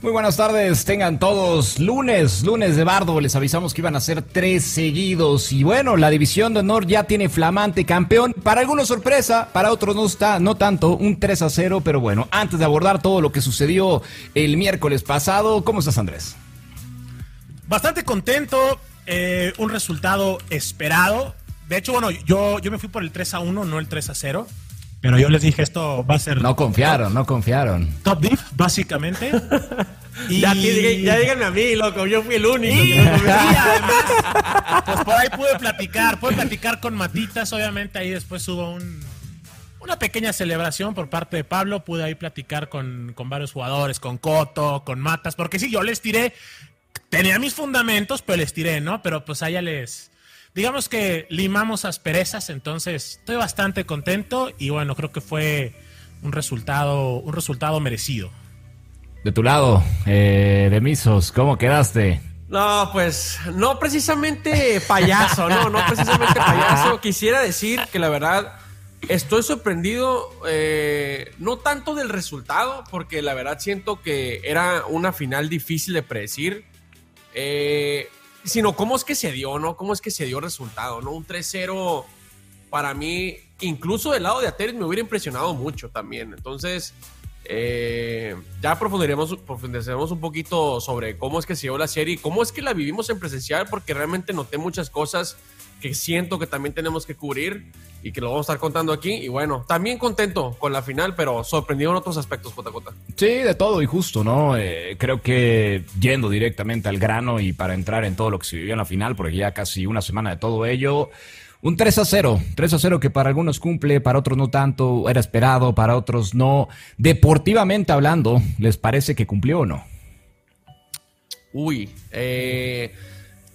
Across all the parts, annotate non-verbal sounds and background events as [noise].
Muy buenas tardes, tengan todos lunes, lunes de Bardo, les avisamos que iban a ser tres seguidos y bueno, la división de honor ya tiene flamante campeón, para algunos sorpresa, para otros no está, no tanto, un 3 a 0, pero bueno, antes de abordar todo lo que sucedió el miércoles pasado, ¿cómo estás Andrés? Bastante contento, eh, un resultado esperado, de hecho bueno, yo, yo me fui por el 3 a 1, no el 3 a 0. Pero yo les dije, esto va a ser. No confiaron, no confiaron. Top diff, básicamente. [laughs] y... ya, díganme a mí, loco, yo fui el único. [laughs] pues por ahí pude platicar, pude platicar con Matitas, obviamente ahí después hubo un, una pequeña celebración por parte de Pablo, pude ahí platicar con, con varios jugadores, con Coto, con Matas, porque sí, yo les tiré, tenía mis fundamentos, pero les tiré, ¿no? Pero pues allá les digamos que limamos asperezas, entonces estoy bastante contento y bueno, creo que fue un resultado, un resultado merecido. De tu lado, eh, de Misos, ¿cómo quedaste? No, pues no precisamente payaso, no, no precisamente payaso. Quisiera decir que la verdad estoy sorprendido, eh, no tanto del resultado, porque la verdad siento que era una final difícil de predecir. Eh, sino cómo es que se dio, ¿no? Cómo es que se dio resultado, ¿no? Un 3-0 para mí, incluso del lado de Ateris me hubiera impresionado mucho también. Entonces, eh, ya profundizaremos, profundizaremos un poquito sobre cómo es que se dio la serie y cómo es que la vivimos en presencial, porque realmente noté muchas cosas que siento que también tenemos que cubrir y que lo vamos a estar contando aquí. Y bueno, también contento con la final, pero sorprendido en otros aspectos, JJ. Sí, de todo y justo, ¿no? Eh, creo que yendo directamente al grano y para entrar en todo lo que se vivió en la final, porque ya casi una semana de todo ello. Un 3 a 0, 3 a 0 que para algunos cumple, para otros no tanto, era esperado, para otros no. Deportivamente hablando, ¿les parece que cumplió o no? Uy, eh,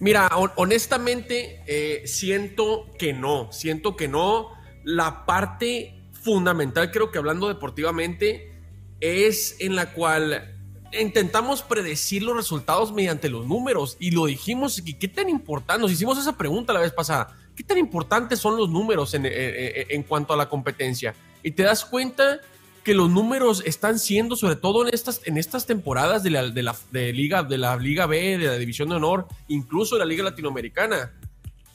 Mira, honestamente, eh, siento que no, siento que no. La parte fundamental, creo que hablando deportivamente, es en la cual intentamos predecir los resultados mediante los números y lo dijimos, qué tan importante, nos hicimos esa pregunta la vez pasada, ¿qué tan importantes son los números en, en cuanto a la competencia? Y te das cuenta que los números están siendo, sobre todo en estas, en estas temporadas de la, de la Liga, de la Liga B, de la División de Honor, incluso de la Liga Latinoamericana,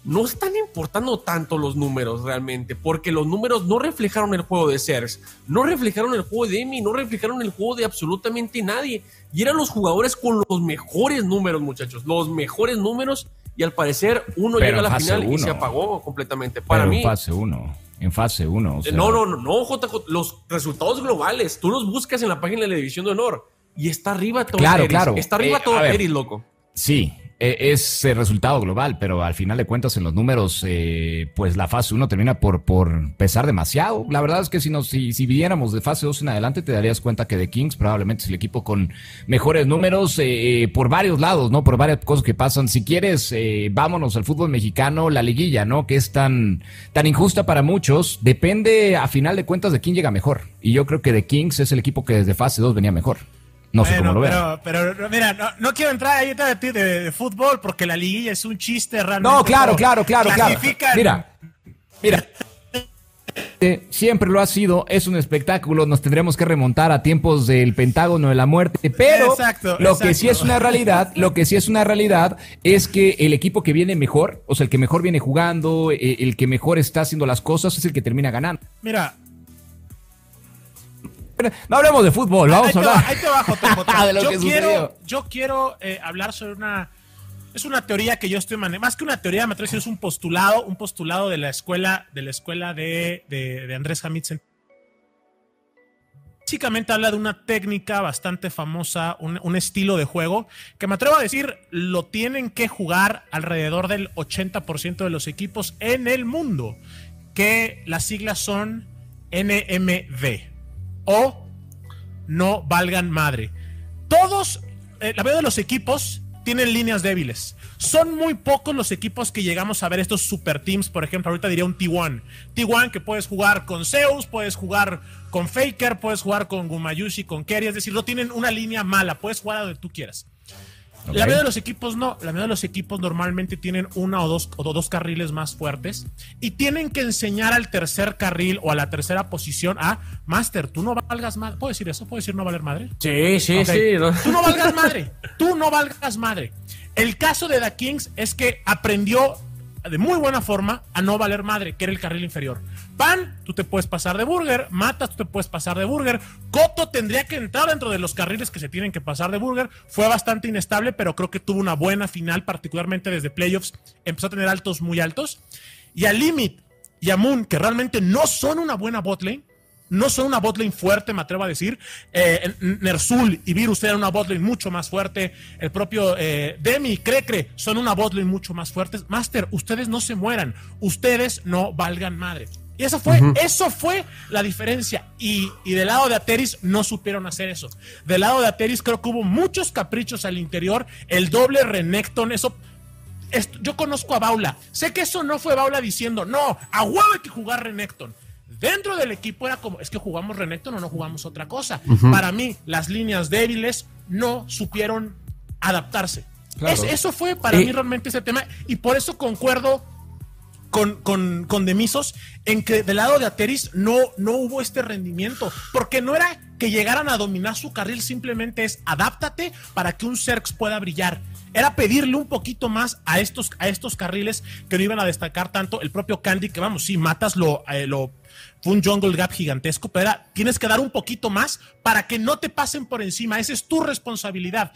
no están importando tanto los números realmente, porque los números no reflejaron el juego de Sers, no reflejaron el juego de Emi, no reflejaron el juego de absolutamente nadie. Y eran los jugadores con los mejores números, muchachos, los mejores números. Y al parecer uno llega a la final y se apagó completamente. Para mí. Fase 1 en fase 1. No, no, no, no, JJ. Los resultados globales, tú los buscas en la página de la División de Honor y está arriba todo. Claro, claro. Está arriba eh, todo Eris, loco. Sí, es el resultado global, pero al final de cuentas en los números, eh, pues la fase 1 termina por, por pesar demasiado. La verdad es que si, nos, si, si viéramos de fase 2 en adelante, te darías cuenta que The Kings probablemente es el equipo con mejores números eh, por varios lados, ¿no? Por varias cosas que pasan. Si quieres, eh, vámonos al fútbol mexicano, la liguilla, ¿no? Que es tan, tan injusta para muchos. Depende a final de cuentas de quién llega mejor. Y yo creo que The Kings es el equipo que desde fase 2 venía mejor. No sé cómo lo pero, pero, mira, no, quiero entrar ahí de, de, de, fútbol porque la liguilla es un chiste realmente. No, claro, claro, claro, claro. Mira, mira. Siempre lo ha sido, es un espectáculo, nos tendremos que remontar a tiempos del Pentágono de la muerte, pero lo que sí es una realidad, lo que sí es una realidad es que el equipo que viene mejor, o sea, el que mejor viene jugando, eh, el que mejor está haciendo las cosas es el que termina ganando. Mira, no hablemos de fútbol, vamos a hablar. ahí te bajo, [laughs] yo, quiero, yo quiero eh, hablar sobre una. Es una teoría que yo estoy manejando. Más que una teoría, me atrevo a decir, es un postulado, un postulado de la escuela, de la escuela de, de, Andrés Hamidsen. Básicamente habla de una técnica bastante famosa, un, un, estilo de juego, que me atrevo a decir, lo tienen que jugar alrededor del 80% de los equipos en el mundo, que las siglas son NMV o no valgan madre. Todos, eh, la mayoría de los equipos tienen líneas débiles. Son muy pocos los equipos que llegamos a ver estos super teams. Por ejemplo, ahorita diría un T1. T1 que puedes jugar con Zeus, puedes jugar con Faker, puedes jugar con Gumayushi, con Kerry. Es decir, no tienen una línea mala. Puedes jugar a donde tú quieras. La mayoría de los equipos no, la mayoría de los equipos normalmente tienen una o dos, o dos carriles más fuertes y tienen que enseñar al tercer carril o a la tercera posición a Master, tú no valgas madre. ¿Puedo decir eso? ¿Puedo decir no valer madre? Sí, sí, sí. Tú no valgas madre, tú no valgas madre. El caso de The Kings es que aprendió de muy buena forma a no valer madre, que era el carril inferior. Pan, tú te puedes pasar de burger. Mata, tú te puedes pasar de burger. Coto tendría que entrar dentro de los carriles que se tienen que pasar de burger. Fue bastante inestable, pero creo que tuvo una buena final, particularmente desde playoffs. Empezó a tener altos muy altos. Y a Limit y a Moon, que realmente no son una buena botlane, no son una botlane fuerte, me atrevo a decir. Eh, Nersul y Virus eran una botlane mucho más fuerte. El propio eh, Demi y Crecre son una botlane mucho más fuerte. Master, ustedes no se mueran. Ustedes no valgan madre. Y eso fue, eso fue la diferencia. Y, del lado de Ateris no supieron hacer eso. Del lado de Ateris creo que hubo muchos caprichos al interior. El doble Renekton, eso. yo conozco a Baula. Sé que eso no fue Baula diciendo, no, a huevo hay que jugar Renekton dentro del equipo era como, es que jugamos Renekton o no jugamos otra cosa. Para mí, las líneas débiles no supieron adaptarse. eso fue para mí realmente ese tema y por eso concuerdo con, con, con Demisos en que del lado de Ateris no, no hubo este rendimiento, porque no era que llegaran a dominar su carril, simplemente es adáptate para que un Cerx pueda brillar era pedirle un poquito más a estos, a estos carriles que no iban a destacar tanto. El propio Candy, que vamos, sí, matas lo, eh, lo fue un jungle gap gigantesco, pero tienes que dar un poquito más para que no te pasen por encima. Esa es tu responsabilidad.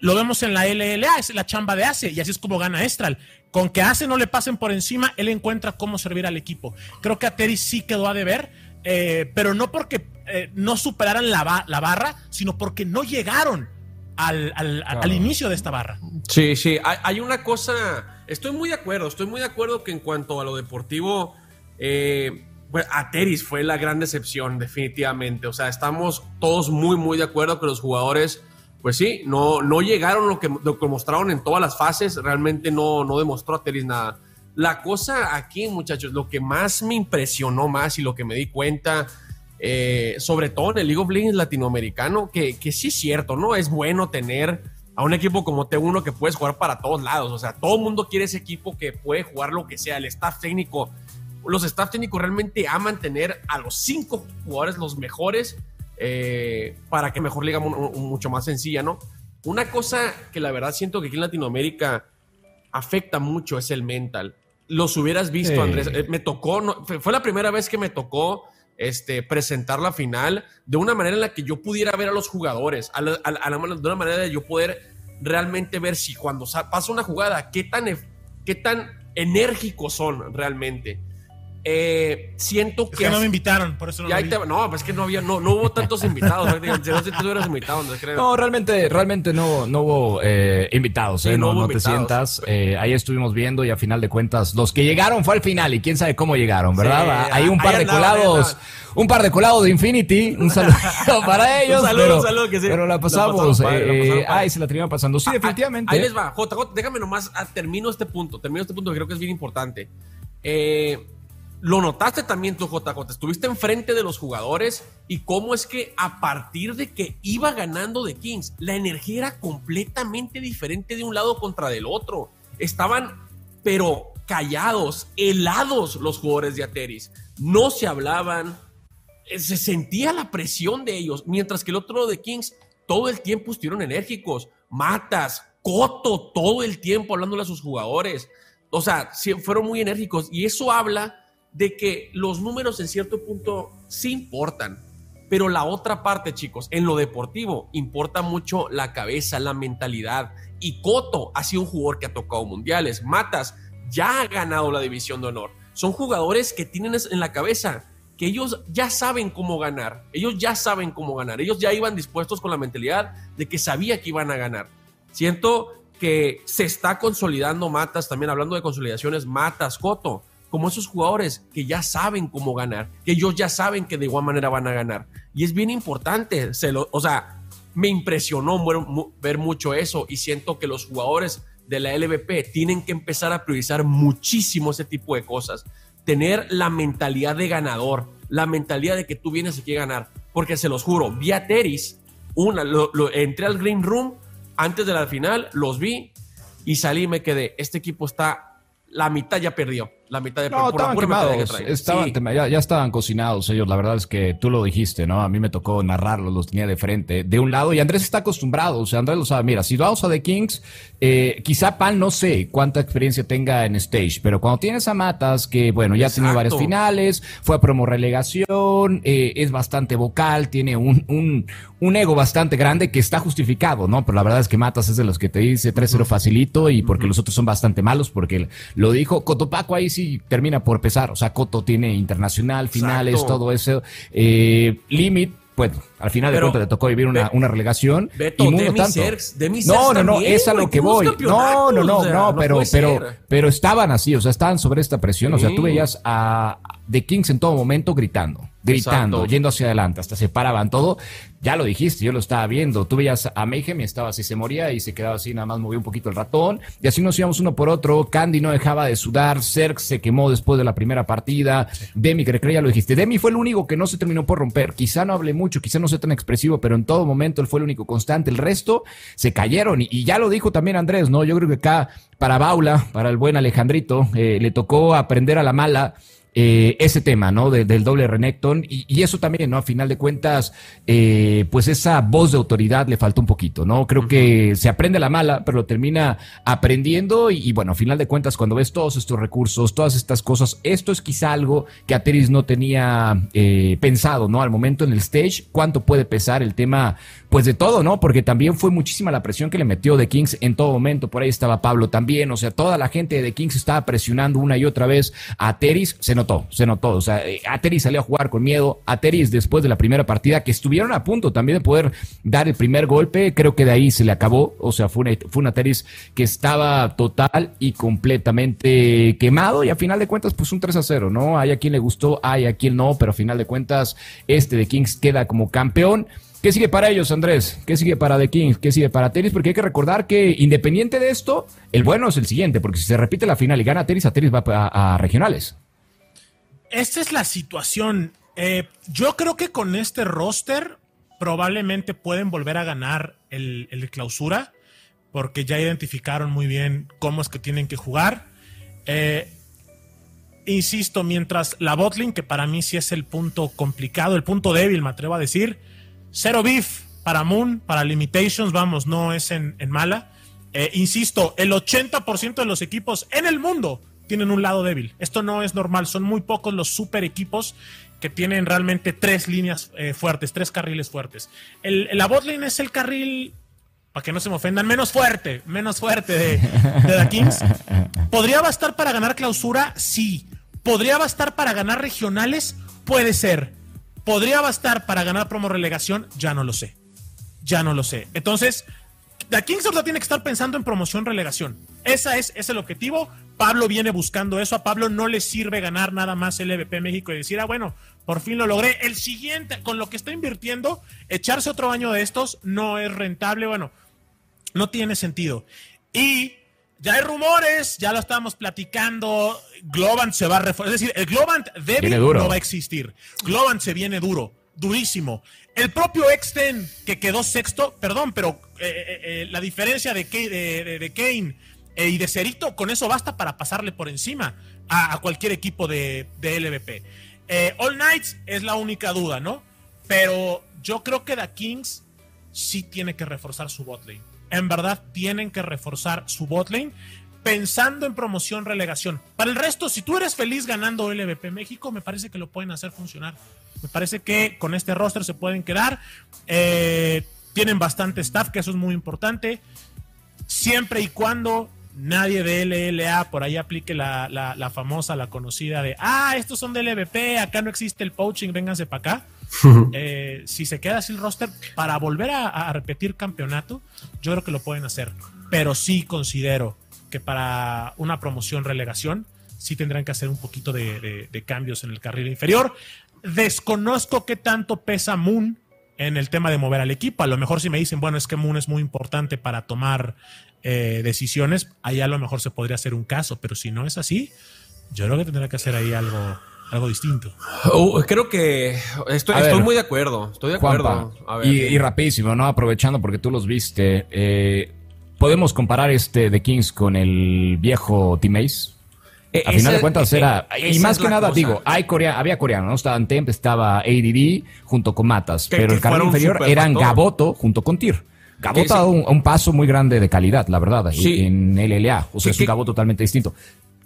Lo vemos en la LLA, es la chamba de Ace, y así es como gana Estral. Con que Ace no le pasen por encima, él encuentra cómo servir al equipo. Creo que a Terry sí quedó a deber, eh, pero no porque eh, no superaran la, la barra, sino porque no llegaron al, al, inicio de esta barra. Sí, sí, hay, una cosa, estoy muy de acuerdo, estoy muy de acuerdo que en cuanto a lo deportivo, eh, Ateris fue la gran decepción, definitivamente. O sea, estamos todos muy, muy de acuerdo que los jugadores, pues sí, no, no llegaron lo que, lo que mostraron en todas las fases, realmente no, no demostró Ateris nada. La cosa aquí, muchachos, lo que más me impresionó más y lo que me di cuenta eh, sobre todo en el League of Legends latinoamericano, que, que sí es cierto, ¿no? Es bueno tener a un equipo como T1 que puedes jugar para todos lados. O sea, todo el mundo quiere ese equipo que puede jugar lo que sea. El staff técnico, los staff técnicos realmente aman tener a los cinco jugadores los mejores eh, para que mejor liga mucho más sencilla, ¿no? Una cosa que la verdad siento que aquí en Latinoamérica afecta mucho es el mental. Los hubieras visto, Andrés. Eh, me tocó, fue la primera vez que me tocó este, presentar la final de una manera en la que yo pudiera ver a los jugadores, a de una manera de yo poder realmente ver si cuando pasa una jugada, qué tan, qué tan enérgicos son realmente. Eh, siento que, no me invitaron, por eso no. no, pues es que no había, no, no hubo tantos invitados. no, realmente, realmente no, no hubo eh, invitados, eh, no, te sientas. ahí estuvimos viendo y a final de cuentas, los que llegaron fue al final y quién sabe cómo llegaron, ¿verdad? hay un par de colados, un par de colados de Infinity, un saludo [laughs] para ellos. un saludo, pero, un saludo que sí. Pero la pasamos, ay, se la terminaron pasando. Sí, ah, ah, definitivamente. Ahí les va, JJ, déjame nomás, ah, termino este punto, termino este punto que creo que es bien importante. Eh lo notaste también tú, JJ. Estuviste enfrente de los jugadores y cómo es que a partir de que iba ganando de Kings, la energía era completamente diferente de un lado contra del otro. Estaban, pero callados, helados los jugadores de Ateris. No se hablaban, eh, se sentía la presión de ellos, mientras que el otro de Kings todo el tiempo estuvieron enérgicos. Matas, Coto, todo el tiempo hablándole a sus jugadores. O sea, fueron muy enérgicos y eso habla de que los números en cierto punto sí importan, pero la otra parte, chicos, en lo deportivo importa mucho la cabeza, la mentalidad. Y Coto ha sido un jugador que ha tocado mundiales. Matas ya ha ganado la división de honor. Son jugadores que tienen en la cabeza que ellos ya saben cómo ganar. Ellos ya saben cómo ganar. Ellos ya iban dispuestos con la mentalidad de que sabía que iban a ganar. Siento que se está consolidando Matas, también hablando de consolidaciones, Matas, Coto como esos jugadores que ya saben cómo ganar, que ellos ya saben que de igual manera van a ganar. Y es bien importante, se lo, o sea, me impresionó ver mucho eso y siento que los jugadores de la LVP tienen que empezar a priorizar muchísimo ese tipo de cosas. Tener la mentalidad de ganador, la mentalidad de que tú vienes aquí a ganar. Porque se los juro, vi a Teris, una, lo, entré al Green Room antes de la final, los vi y salí y me quedé. Este equipo está, la mitad ya perdió. La mitad de no, estaban quemados, estaban, ya, ya, estaban cocinados ellos. La verdad es que tú lo dijiste, ¿no? A mí me tocó narrarlo, los tenía de frente, de un lado. Y Andrés está acostumbrado, o sea, Andrés lo sabe. Mira, si vamos a The Kings, eh, quizá Pan no sé cuánta experiencia tenga en stage, pero cuando tienes a Matas, que bueno, ya tiene varias finales, fue a promo relegación, eh, es bastante vocal, tiene un, un, un, ego bastante grande que está justificado, ¿no? Pero la verdad es que Matas es de los que te dice 3-0 facilito y porque los otros son bastante malos, porque lo dijo Cotopaco ahí sí termina por pesar. O sea, Coto tiene internacional, finales, todo eso. Eh, Limit, pues al final de cuentas le tocó vivir una, una relegación. Beto, y de tanto. no, no, no, es a lo que voy. No, no, no, no, pero, pero, pero estaban así, o sea, estaban sobre esta presión. O sea, tú veías a The Kings en todo momento gritando gritando, yendo hacia adelante, hasta se paraban todo. Ya lo dijiste, yo lo estaba viendo. Tú veías a Mayhem y estaba así, se moría y se quedaba así, nada más movía un poquito el ratón. Y así nos íbamos uno por otro. Candy no dejaba de sudar. Cerc se quemó después de la primera partida. Demi, que ya lo dijiste. Demi fue el único que no se terminó por romper. Quizá no hable mucho, quizá no sea tan expresivo, pero en todo momento él fue el único constante. El resto se cayeron. Y, ya lo dijo también Andrés, ¿no? Yo creo que acá para Baula, para el buen Alejandrito, eh, le tocó aprender a la mala eh, ese tema, ¿no? del doble Renekton y, eso también, ¿no? A final de cuentas, eh, pues esa voz de autoridad le falta un poquito, ¿no? Creo que se aprende la mala, pero lo termina aprendiendo y, bueno, a final de cuentas, cuando ves todos estos recursos, todas estas cosas, esto es quizá algo que Ateris no tenía eh, pensado, ¿no? Al momento en el stage, cuánto puede pesar el tema, pues de todo, ¿no? Porque también fue muchísima la presión que le metió The Kings en todo momento, por ahí estaba Pablo también, o sea, toda la gente de Kings estaba presionando una y otra vez a Ateris, se notó, se notó. O sea, eh, Ateris salió a jugar con miedo. Ateris después de la primera partida, que estuvieron a punto también de poder dar el primer golpe, creo que de ahí se le acabó. O sea, fue, una, fue un Ateris que estaba total y completamente quemado. Y a final de cuentas, pues un 3 a 0, ¿no? Hay a quien le gustó, hay a quien no, pero a final de cuentas, este de Kings queda como campeón. ¿Qué sigue para ellos, Andrés? ¿Qué sigue para The Kings? ¿Qué sigue para Tenis? Porque hay que recordar que independiente de esto, el bueno es el siguiente, porque si se repite la final y gana Tenis, a Tenis va a regionales esta es la situación. Eh, yo creo que con este roster probablemente pueden volver a ganar el, clausura, porque ya identificaron muy bien cómo es que tienen que jugar. Eh, insisto, mientras la botlane, que para mí sí es el punto complicado, el punto débil, me atrevo a decir, cero beef para Moon, para Limitations, vamos, no es en, mala. Eh, insisto, el 80% de los equipos en el mundo tienen un lado débil. Esto no es normal, son muy pocos los super equipos que tienen realmente tres líneas eh, fuertes, tres carriles fuertes. El, la botlane es el carril, para que no se me ofendan, menos fuerte, menos fuerte de, de The Kings. [laughs] ¿Podría bastar para ganar clausura? Sí. ¿Podría bastar para ganar regionales? Puede ser. ¿Podría bastar para ganar promo relegación? Ya no lo sé. Ya no lo sé. Entonces, The Kings tiene que estar pensando en promoción relegación. Esa es, es el objetivo. Pablo viene buscando eso. A Pablo no le sirve ganar nada más el EVP México y decir, ah, bueno, por fin lo logré. El siguiente, con lo que está invirtiendo, echarse otro año de estos no es rentable. Bueno, no tiene sentido. Y ya hay rumores, ya lo estábamos platicando. Globant se va a reforzar. Es decir, el Globant débil no va a existir. Globant se viene duro, durísimo. El propio Exten, que quedó sexto, perdón, pero eh, eh, eh, la diferencia de, de Kane eh, y de Cerito, con eso basta para pasarle por encima a, cualquier equipo de, LVP. All Knights es la única duda, ¿no? Pero yo creo que The Kings sí tiene que reforzar su botlane. En verdad, tienen que reforzar su botlane pensando en promoción, relegación. Para el resto, si tú eres feliz ganando LVP México, me parece que lo pueden hacer funcionar. Me parece que con este roster se pueden quedar. Eh, tienen bastante staff, que eso es muy importante. Siempre y cuando nadie de LLA por ahí aplique la, famosa, la conocida de, ah, estos son de LVP, acá no existe el poaching, vénganse para acá. [laughs] Eh, si se queda así el roster, para volver a, repetir campeonato, yo creo que lo pueden hacer. Pero sí considero que para una promoción relegación, sí tendrán que hacer un poquito de, de cambios en el carril inferior. Desconozco qué tanto pesa Moon en el tema de mover al equipo. A lo mejor si me dicen, bueno, es que Moon es muy importante para tomar eh, decisiones, ahí a lo mejor se podría hacer un caso, pero si no es así, yo creo que tendrá que hacer ahí algo, algo distinto. Uh, creo que estoy, estoy muy de acuerdo. Estoy de acuerdo. y, rapidísimo, ¿no? Aprovechando porque tú los viste. Eh, ¿Podemos comparar este de Kings con el viejo Team Ace? E, a final de cuentas era. y más que nada, digo, hay corea, había coreano, ¿no? Estaba Temp, estaba ADD junto con Matas. pero el carril inferior eran Gaboto junto con Tir. Gaboto ha un, un, paso muy grande de calidad, la verdad, en LLA. O sea, es un Gaboto totalmente distinto.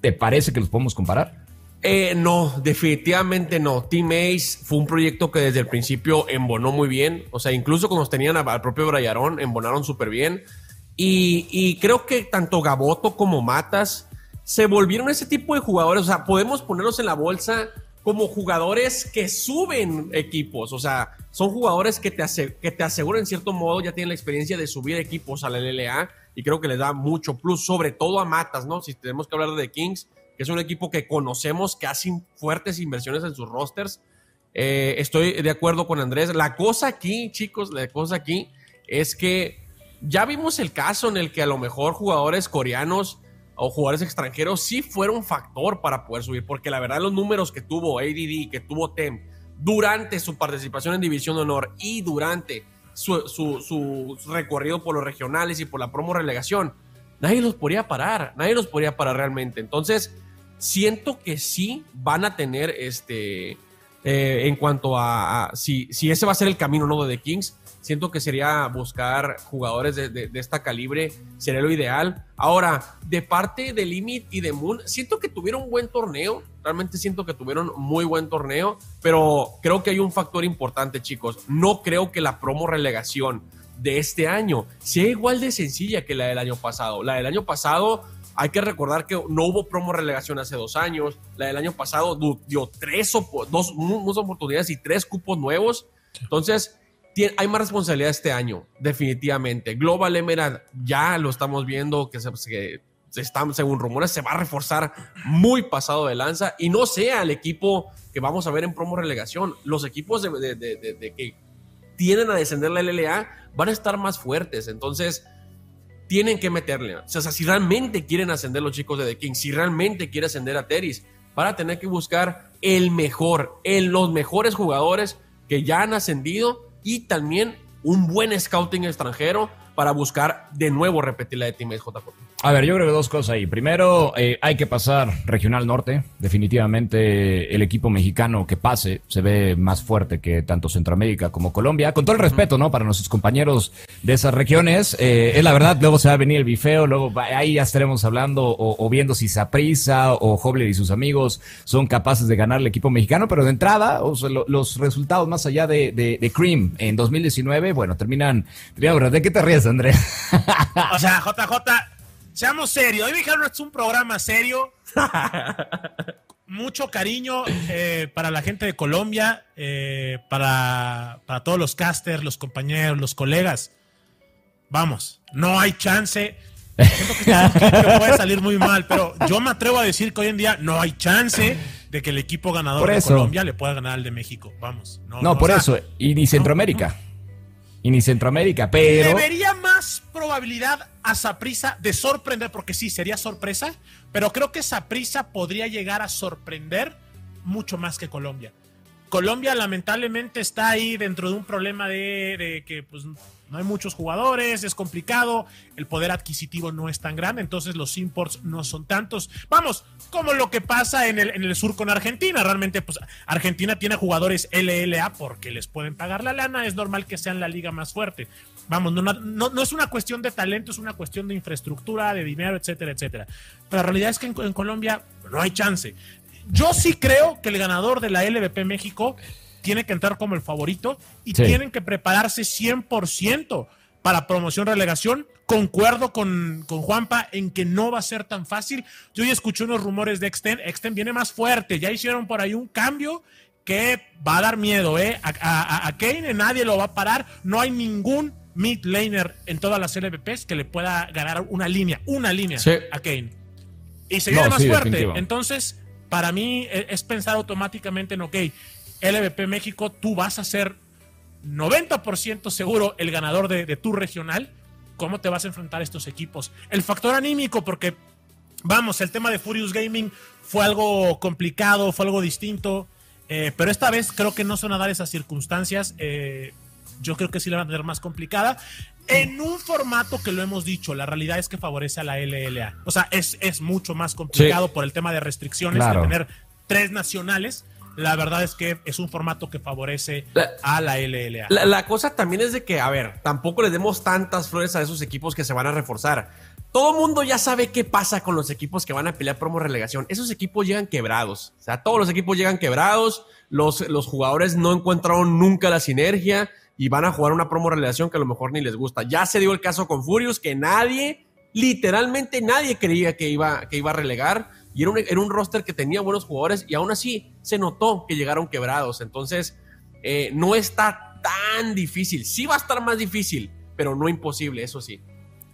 ¿Te parece que los podemos comparar? Eh, no, definitivamente no. Team Ace fue un proyecto que desde el principio embonó muy bien. O sea, incluso cuando tenían al propio Brayarón, embonaron súper bien. Y, y, creo que tanto Gaboto como Matas se volvieron ese tipo de jugadores. O sea, podemos ponerlos en la bolsa como jugadores que suben equipos. O sea, son jugadores que te, que te aseguran en cierto modo, ya tienen la experiencia de subir equipos a la LLA. Y creo que les da mucho plus, sobre todo a Matas, ¿no? Si tenemos que hablar de Kings que es un equipo que conocemos, que hace fuertes inversiones en sus rosters. Eh, estoy de acuerdo con Andrés. La cosa aquí, chicos, la cosa aquí es que ya vimos el caso en el que a lo mejor jugadores coreanos o jugadores extranjeros sí fueron factor para poder subir, porque la verdad los números que tuvo ADD, que tuvo TEM durante su participación en División de Honor y durante su, su recorrido por los regionales y por la promo relegación, nadie los podía parar, nadie los podía parar realmente. Entonces, siento que sí van a tener este. Eh, en cuanto a, si, si, ese va a ser el camino ¿no? de Kings, siento que sería buscar jugadores de, de, esta calibre, sería lo ideal. Ahora, de parte de Limit y de Moon, siento que tuvieron un buen torneo, realmente siento que tuvieron muy buen torneo, pero creo que hay un factor importante, chicos. No creo que la promo relegación de este año sea igual de sencilla que la del año pasado. La del año pasado hay que recordar que no hubo promo relegación hace dos años. La del año pasado dio tres dos, dos oportunidades y tres cupos nuevos. Entonces, hay más responsabilidad este año, definitivamente. Global Emerald ya lo estamos viendo que se, se está, según rumores, se va a reforzar muy pasado de lanza y no sea el equipo que vamos a ver en promo relegación. Los equipos que tienen a descender la LLA van a estar más fuertes. Entonces, tienen que meterle. Si realmente quieren ascender los chicos de The King, si realmente quiere ascender a Teris, van a tener que buscar el mejor, en los mejores jugadores que ya han ascendido y también un buen scouting extranjero para buscar de nuevo repetir la de Team JP. A ver, yo creo que dos cosas ahí. Primero, eh, hay que pasar Regional Norte. Definitivamente el equipo mexicano que pase se ve más fuerte que tanto Centroamérica como Colombia. Con todo el respeto, ¿no? Para nuestros compañeros de esas regiones. Eh, es la verdad, luego se va a venir el bifeo, luego ahí ya estaremos hablando o, viendo si Saprisa o Hobler y sus amigos son capaces de ganar el equipo mexicano. Pero de entrada, los resultados más allá de, de, Cream en 2019, bueno, terminan... ¿De qué te ríes, Andrés? o sea, [laughs] JJ Seamos serios. Hoy dijeron es un programa serio. [laughs] Mucho cariño eh, para la gente de Colombia, eh, para, para todos los casters, los compañeros, los colegas. Vamos, no hay chance. Siento que, [laughs] puede salir muy mal, pero yo me atrevo a decir que hoy en día no hay chance de que el equipo ganador de Colombia le pueda ganar al de México. Vamos. No, por eso. Y ni Centroamérica y ni Centroamérica, pero... Debería más probabilidad a Saprisa de sorprender, porque sí, sería sorpresa, pero creo que Saprisa podría llegar a sorprender mucho más que Colombia. Colombia lamentablemente está ahí dentro de un problema de, de que pues no hay muchos jugadores, es complicado, el poder adquisitivo no es tan grande, entonces los imports no son tantos. Vamos, como lo que pasa en el, en el sur con Argentina. Realmente, pues Argentina tiene jugadores LLA porque les pueden pagar la lana, es normal que sean la liga más fuerte. Vamos, no, no, es una cuestión de talento, es una cuestión de infraestructura, de dinero, etcétera, etcétera. Pero la realidad es que en, Colombia no hay chance. Yo sí creo que el ganador de la LVP México tiene que entrar como el favorito y tienen que prepararse 100% para promoción relegación. Concuerdo con, con, Juanpa en que no va a ser tan fácil. Yo ya escuché unos rumores de Extend. Extend viene más fuerte. Ya hicieron por ahí un cambio que va a dar miedo, ¿eh? A, a, Kane nadie lo va a parar. No hay ningún mid laner en todas las LVPs que le pueda ganar una línea, una línea a Kane. Y se viene más fuerte. Entonces, para mí e, es pensar automáticamente en, ok, LVP México, tú vas a ser 90% seguro el ganador de, tu regional. ¿Cómo te vas a enfrentar a estos equipos? El factor anímico, porque vamos, el tema de Furious Gaming fue algo complicado, fue algo distinto, eh, pero esta vez creo que no son a dar esas circunstancias. Eh, yo creo que sí la van a tener más complicada. En un formato que lo hemos dicho, la realidad es que favorece a la LLA. O sea, es, es mucho más complicado por el tema de restricciones, de tener tres nacionales. La verdad es que es un formato que favorece a la LLA. La, cosa también es de que, a ver, tampoco le demos tantas flores a esos equipos que se van a reforzar. Todo mundo ya sabe qué pasa con los equipos que van a pelear promo relegación. Esos equipos llegan quebrados. O sea, todos los equipos llegan quebrados. Los, los jugadores no encontraron nunca la sinergia y van a jugar una promo relegación que a lo mejor ni les gusta. Ya se dio el caso con Furious, que nadie, literalmente nadie creía que iba, que iba a relegar. Y era un, era un roster que tenía buenos jugadores y aún así se notó que llegaron quebrados. Entonces, eh, no está tan difícil. Sí va a estar más difícil, pero no imposible, eso sí.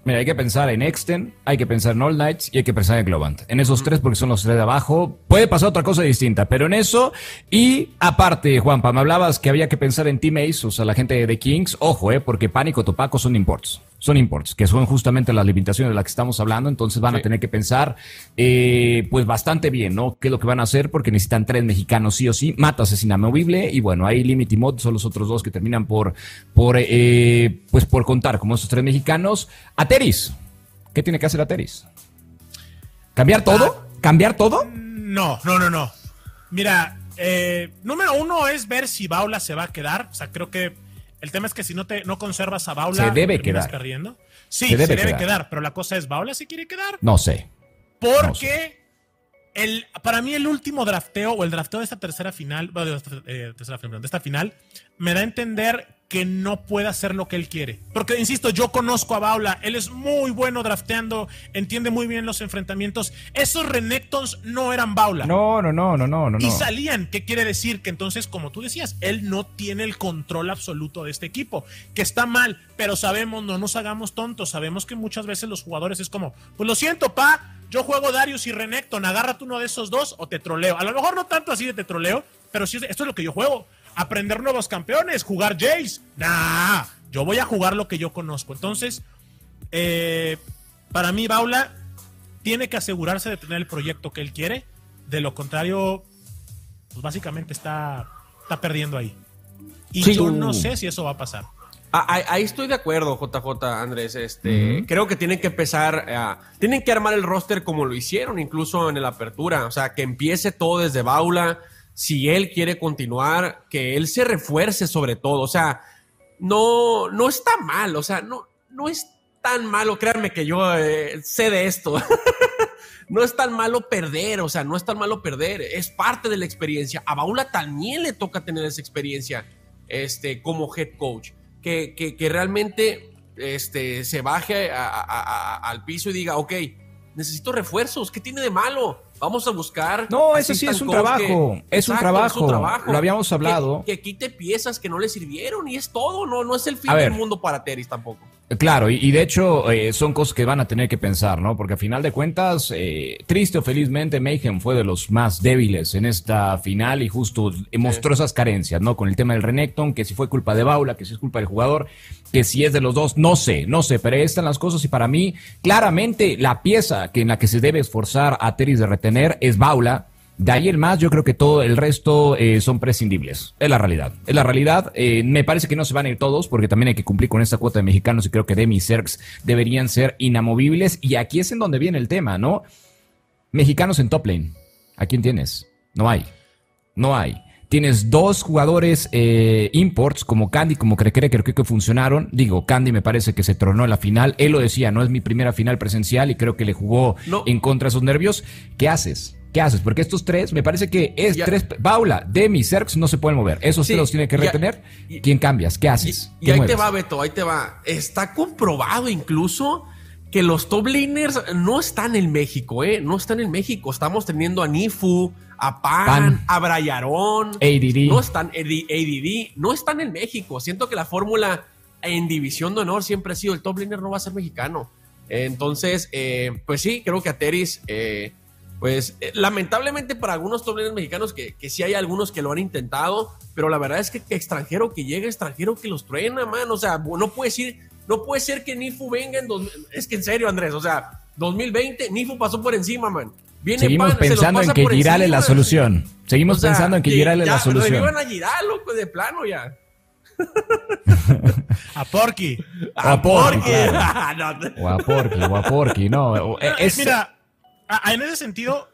Mira, hay que pensar en Exten, hay que pensar en All Knights y hay que pensar en Globant. En esos tres, porque son los tres de abajo. Puede pasar otra cosa distinta, pero en eso. Y aparte, Juanpa, me hablabas que había que pensar en Team Ace, o sea, la gente de Kings. Ojo, eh, porque Pánico Topaco son imports son imports, que son justamente las limitaciones de las que estamos hablando, entonces van a tener que pensar eh, pues bastante bien, ¿no? ¿Qué es lo que van a hacer? Porque necesitan tres mexicanos sí o sí, Matas es inamovible y bueno, ahí Limit y Mod son los otros dos que terminan por, por eh, pues por contar como esos tres mexicanos. Ateris, ¿qué tiene que hacer Ateris? ¿Cambiar todo? Ah. ¿Cambiar todo? No, no, no, no. Mira, eh, número uno es ver si Baula se va a quedar, o sea, creo que el tema es que si no te no conservas a Baula, se debe quedar. Sí, se debe, quedar. pero la cosa es, ¿Baula se quiere quedar? No sé. Porque El, para mí el último drafteo o el drafteo de esta tercera final, de, eh, tercera final, de esta final, me da a entender que no pueda hacer lo que él quiere. Porque, insisto, yo conozco a Baula, él es muy bueno drafteando, entiende muy bien los enfrentamientos. Esos Renectons no eran Baula. No, no, no, no, no, no. Y salían, ¿qué quiere decir? Que entonces, como tú decías, él no tiene el control absoluto de este equipo, que está mal, pero sabemos, no nos hagamos tontos, sabemos que muchas veces los jugadores es como, pues lo siento, pa, yo juego Darius y Renekton, agárrate uno de esos dos o te troleo. A lo mejor no tanto así de te troleo, pero sí, esto es lo que yo juego aprender nuevos campeones, jugar Jace. Nah, yo voy a jugar lo que yo conozco. Entonces, eh, para mí, Baula tiene que asegurarse de tener el proyecto que él quiere. De lo contrario, pues básicamente está, está perdiendo ahí. Y yo no sé si eso va a pasar. Ah, ahí, estoy de acuerdo, JJ Andrés. Este, Creo que tienen que empezar, a, tienen que armar el roster como lo hicieron, incluso en la apertura. O sea, que empiece todo desde Baula si él quiere continuar, que él se refuerce sobre todo. O sea, no, no está mal, o sea, no, no es tan malo, créanme que yo eh, sé de esto. [laughs] no es tan malo perder, o sea, no es tan malo perder, es parte de la experiencia. A Baula también le toca tener esa experiencia este, como head coach, que, que, realmente este, se baje al piso y diga, ok, necesito refuerzos, ¿qué tiene de malo? Vamos a buscar. No, eso sí es un trabajo. es, un trabajo. Lo habíamos hablado. Que, quite piezas que no le sirvieron y es todo. No, no es el fin del mundo para Teris tampoco. Claro, y, de hecho eh, son cosas que van a tener que pensar, ¿no? Porque a final de cuentas, eh, triste o felizmente, Mayhem fue de los más débiles en esta final y justo mostró esas carencias, ¿no? Con el tema del Renekton, que si fue culpa de Baula, que si es culpa del jugador, que si es de los dos, no sé, no sé, pero ahí están las cosas y para mí, claramente la pieza que en la que se debe esforzar a Teris de retener es Baula de ahí el más, yo creo que todo el resto eh, son prescindibles. Es la realidad. Es la realidad. Eh, me parece que no se van a ir todos, porque también hay que cumplir con esta cuota de mexicanos y creo que Demi y Serx deberían ser inamovibles. Y aquí es en donde viene el tema, ¿no? Mexicanos en top lane. ¿A quién tienes? No hay. No hay. Tienes dos jugadores eh, imports como Candy, como Crecre, creo que funcionaron. Digo, Candy me parece que se tronó en la final. Él lo decía, no es mi primera final presencial y creo que le jugó en contra de sus nervios. ¿Qué haces? ¿Qué haces? Porque estos tres, me parece que es tres. Baula, Demi, Serx no se pueden mover. Esos tres los tiene que retener. ¿Quién cambias? ¿Qué haces? Y, ahí te va, Beto, ahí te va. Está comprobado incluso que los top laners no están en México, ¿eh? No están en México. Estamos teniendo a Nifu, a Pan, a Brayarón. ADD. No están, ADD, no están en México. Siento que la fórmula en División de Honor siempre ha sido el top laner no va a ser mexicano. Entonces, eh, pues sí, creo que Ateris. Eh, pues eh, lamentablemente para algunos top mexicanos, que, que, sí hay algunos que lo han intentado, pero la verdad es que, extranjero que llega, extranjero que los truena, man. O sea, no puede ser, no puede ser que Nifu venga en dos, Es que en serio, Andrés, o sea, 2020, Nifu pasó por encima, man. Seguimos pensando en que Giral es la solución. Seguimos pensando en que Giral es la solución. iban a Giral, loco, de plano ya. [laughs] a Porky. A, Porky. [laughs] O a Porky, o a Porky, no. Mira, en ese sentido,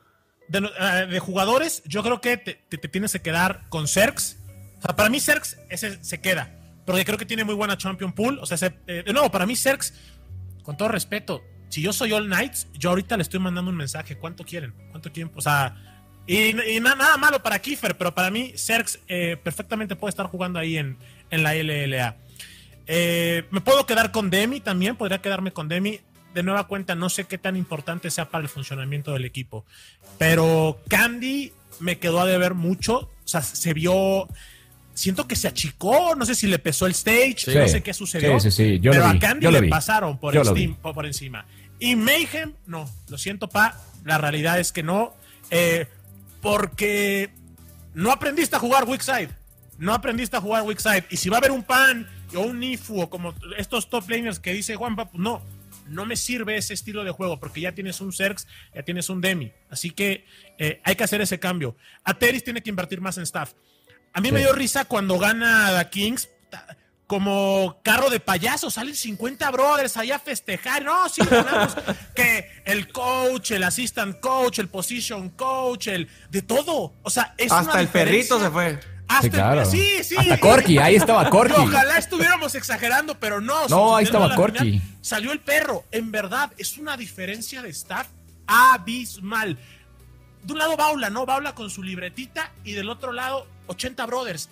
de, jugadores, yo creo que te, tienes que quedar con Serx. Para mí Serx ese se queda. Porque creo que tiene muy buena Champion Pool. O sea, eh, de nuevo, para mí Serx, con todo respeto, si yo soy All Knights, yo ahorita le estoy mandando un mensaje. ¿Cuánto quieren? ¿Cuánto quieren? O sea, y, nada malo para Kiefer, pero para mí, Serx eh, perfectamente puede estar jugando ahí en, en la LLA. Eh, me puedo quedar con Demi también, podría quedarme con Demi. De nueva cuenta, no sé qué tan importante sea para el funcionamiento del equipo. Pero Candy me quedó a deber mucho. O sea, se vio. Siento que se achicó, no sé si le pesó el stage, no sé qué sucedió. Sí, sí, Yo pero a Candy le pasaron por, por encima. Y Mayhem, no, lo siento, pa, la realidad es que no, eh, porque no aprendiste a jugar weak side, no aprendiste a jugar weak side. Y si va a haber un pan o un Nifu o como estos top laners que dice Juanpa, pues no, no me sirve ese estilo de juego porque ya tienes un Zerx, ya tienes un Demi. Así que eh, hay que hacer ese cambio. Ateris tiene que invertir más en staff. A mí me dio risa cuando gana The Kings como carro de payaso, salen 50 brothers allá a festejar. No, sí, ganamos. [laughs] que el coach, el assistant coach, el position coach, el de todo. O sea, es Hasta el perrito se fue. Hasta sí, sí, sí. Hasta Corky, ahí estaba Corky. Ojalá estuviéramos exagerando, pero no. No, ahí estaba Corky. salió el perro. En verdad, es una diferencia de staff abismal. De un lado Baula, ¿no? Baula con su libretita y del otro lado 80 brothers.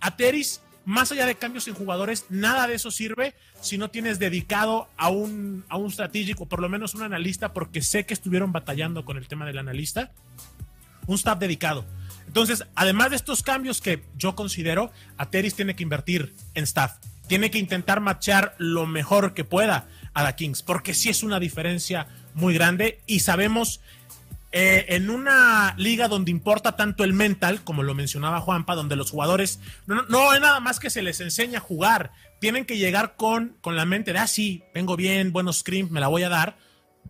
Ateris más allá de cambios en jugadores, nada de eso sirve si no tienes dedicado a un, a un estratégico, por lo menos un analista, porque sé que estuvieron batallando con el tema del analista, un staff dedicado. Entonces, además de estos cambios que yo considero, Ateris tiene que invertir en staff, tiene que intentar matchar lo mejor que pueda a la Kings, porque sí es una diferencia muy grande y sabemos eh, en una liga donde importa tanto el mental, como lo mencionaba Juanpa, donde los jugadores no, no, es nada más que se les enseña a jugar, tienen que llegar con, con la mente de, ah, sí, vengo bien, buenos screams, me la voy a dar.